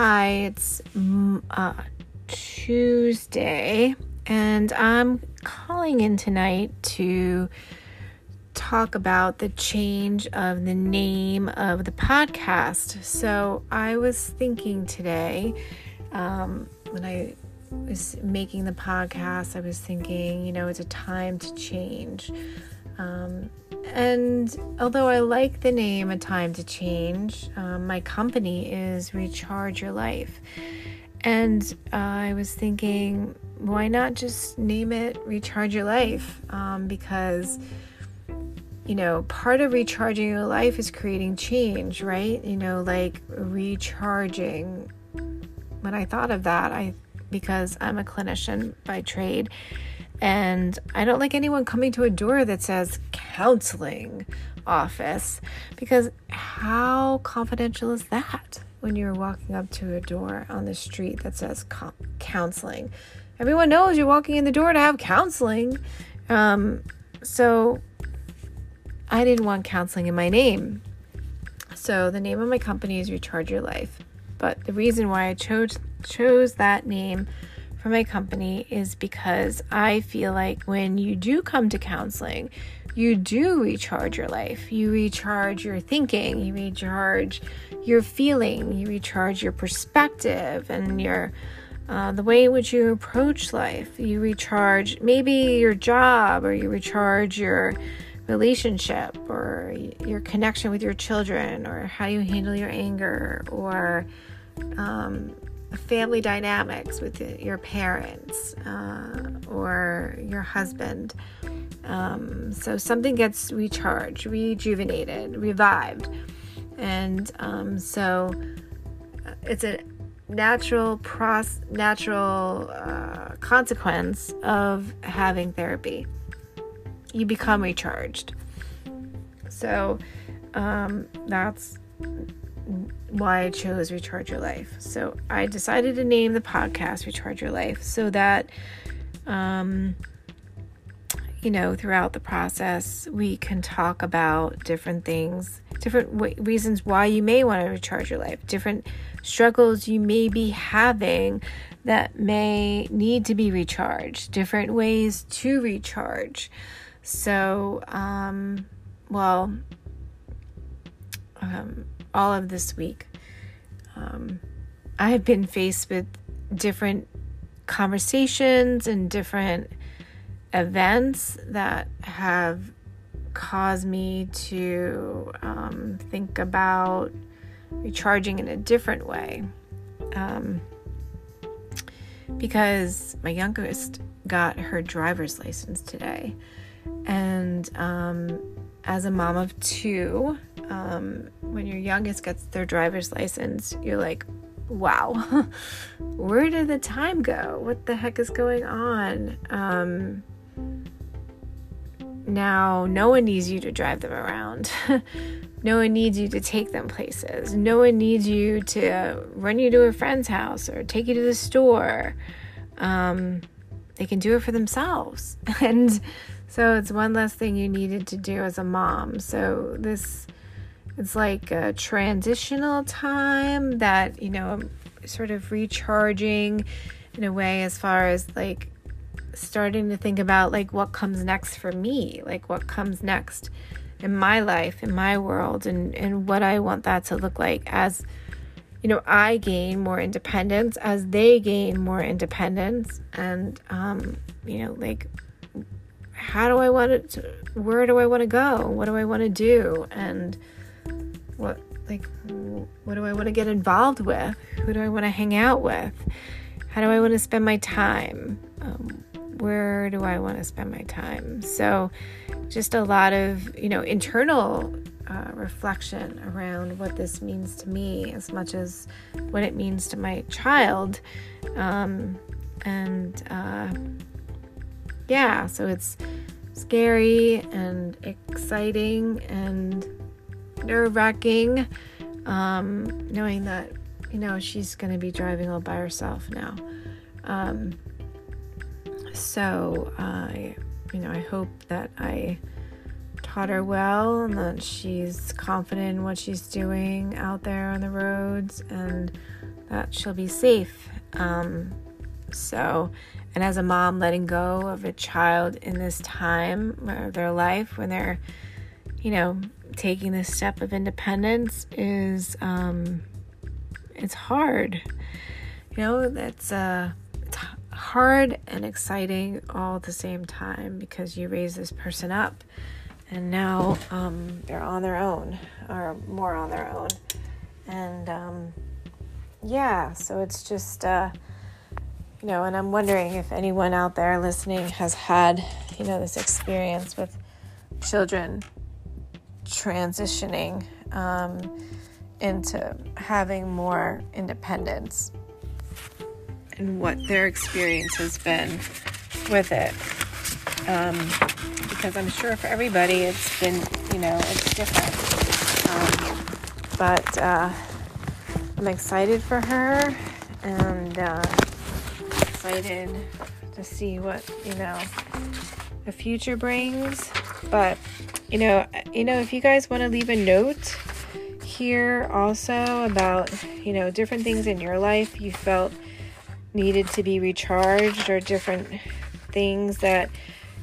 Hi, it's mm, uh, Tuesday, and I'm calling in tonight to talk about the change of the name of the podcast. So, I was thinking today um, when I was making the podcast, I was thinking, you know, it's a time to change. Um, and although I like the name A Time to Change, um, my company is Recharge Your Life. And uh, I was thinking, why not just name it Recharge Your Life? Um, because, you know, part of recharging your life is creating change, right? You know, like recharging. When I thought of that, I because I'm a clinician by trade and I don't like anyone coming to a door that says counseling office because how confidential is that when you're walking up to a door on the street that says counseling? Everyone knows you're walking in the door to have counseling. Um, so I didn't want counseling in my name. So the name of my company is Recharge Your Life. But the reason why I chose chose that name for my company is because I feel like when you do come to counseling, you do recharge your life. You recharge your thinking, you recharge your feeling, you recharge your perspective and your uh, the way in which you approach life. You recharge maybe your job or you recharge your relationship or your connection with your children or how you handle your anger or um, family dynamics with your parents uh, or your husband. Um, so something gets recharged, rejuvenated, revived. And um, so uh, it's a natural pros- natural uh, consequence of having therapy. You become recharged. So um, that's why I chose Recharge Your Life. So I decided to name the podcast Recharge Your Life so that, um, you know, throughout the process, we can talk about different things, different w- reasons why you may want to recharge your life, different struggles you may be having that may need to be recharged, different ways to recharge. So, um, well, um, all of this week, um, I have been faced with different conversations and different events that have caused me to um, think about recharging in a different way. Um, because my youngest got her driver's license today. And um, as a mom of two, um, when your youngest gets their driver's license, you're like, wow, where did the time go? What the heck is going on? Um, now, no one needs you to drive them around. no one needs you to take them places. No one needs you to run you to a friend's house or take you to the store. Um, they can do it for themselves. and so it's one less thing you needed to do as a mom. So this it's like a transitional time that, you know, I'm sort of recharging in a way as far as like starting to think about like what comes next for me, like what comes next in my life, in my world, and, and what I want that to look like as you know, I gain more independence as they gain more independence. And, um, you know, like, how do I want to, where do I want to go? What do I want to do? And, what like what do I want to get involved with? Who do I want to hang out with? How do I want to spend my time? Um, where do I want to spend my time? So, just a lot of you know internal uh, reflection around what this means to me, as much as what it means to my child, um, and uh, yeah, so it's scary and exciting and nerve wracking, um, knowing that, you know, she's going to be driving all by herself now. Um, so, I, you know, I hope that I taught her well and that she's confident in what she's doing out there on the roads and that she'll be safe. Um, so, and as a mom, letting go of a child in this time of their life when they're, you know, taking this step of independence is, um, it's hard. You know, that's uh, it's hard and exciting all at the same time because you raise this person up and now um, they're on their own or more on their own. And um, yeah, so it's just, uh, you know, and I'm wondering if anyone out there listening has had, you know, this experience with children transitioning um, into having more independence and what their experience has been with it. Um, because I'm sure for everybody it's been, you know, it's different. Um, but uh, I'm excited for her and uh, excited to see what, you know, the future brings. But, you know, you know, if you guys want to leave a note here also about, you know, different things in your life you felt needed to be recharged or different things that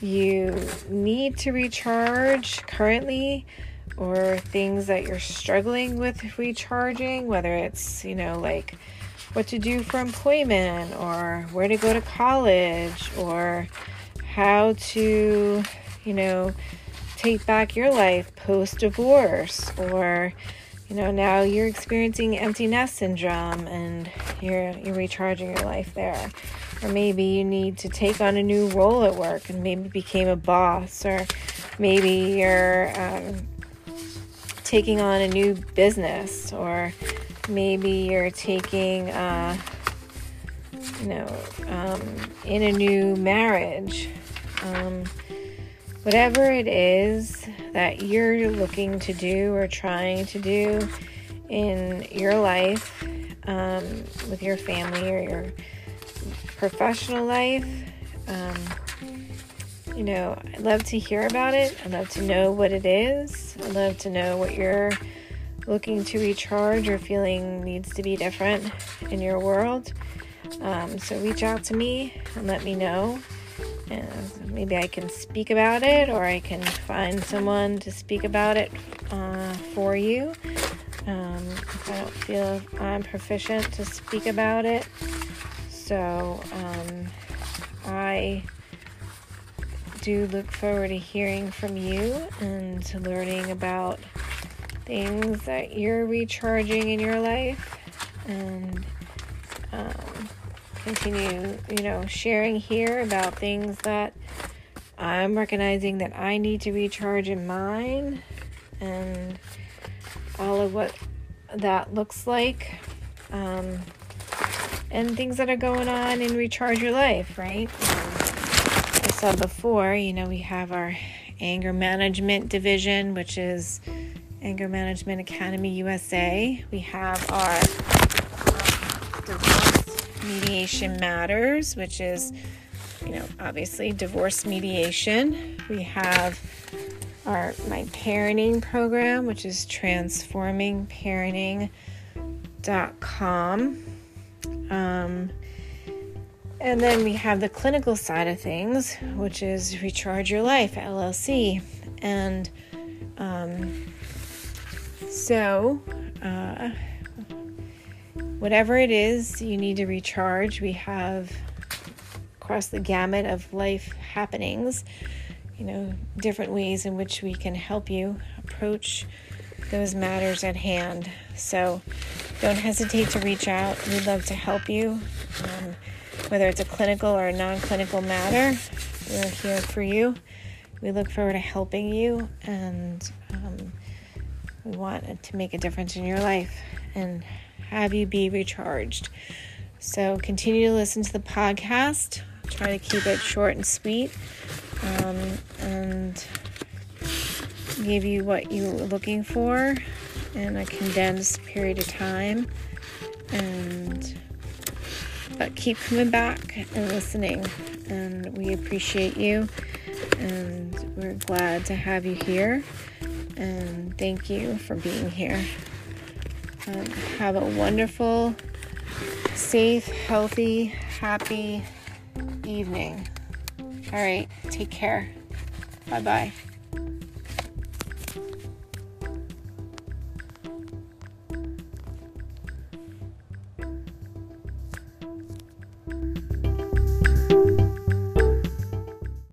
you need to recharge currently or things that you're struggling with recharging, whether it's, you know, like what to do for employment or where to go to college or how to, you know, take back your life post divorce or you know now you're experiencing empty nest syndrome and you're you're recharging your life there. Or maybe you need to take on a new role at work and maybe became a boss or maybe you're um, taking on a new business or maybe you're taking uh, you know um, in a new marriage. Um, whatever it is that you're looking to do or trying to do in your life um, with your family or your professional life. Um, you know, I'd love to hear about it. I'd love to know what it is. I'd love to know what you're looking to recharge or feeling needs to be different in your world. Um, so reach out to me and let me know and maybe I can speak about it or I can find someone to speak about it uh, for you. Um, if I don't feel I'm proficient to speak about it. So um, I do look forward to hearing from you and to learning about things that you're recharging in your life and um, continue, you know, sharing here about things that I'm recognizing that I need to recharge in mine and all of what that looks like. Um, and things that are going on in Recharge Your Life, right? I said before, you know, we have our anger management division, which is Anger Management Academy USA. We have our Mediation Matters, which is, you know, obviously divorce mediation. We have our my parenting program, which is transformingparenting.com. Um, and then we have the clinical side of things, which is Recharge Your Life LLC. And um, so, uh, whatever it is you need to recharge, we have across the gamut of life happenings, you know, different ways in which we can help you approach those matters at hand. So don't hesitate to reach out. We'd love to help you, um, whether it's a clinical or a non clinical matter. We're here for you. We look forward to helping you, and um, we want to make a difference in your life. And have you be recharged. So continue to listen to the podcast. Try to keep it short and sweet um, and give you what you were looking for in a condensed period of time. And but keep coming back and listening, and we appreciate you. and we're glad to have you here. And thank you for being here. Um, have a wonderful, safe, healthy, happy evening. All right, take care. Bye bye.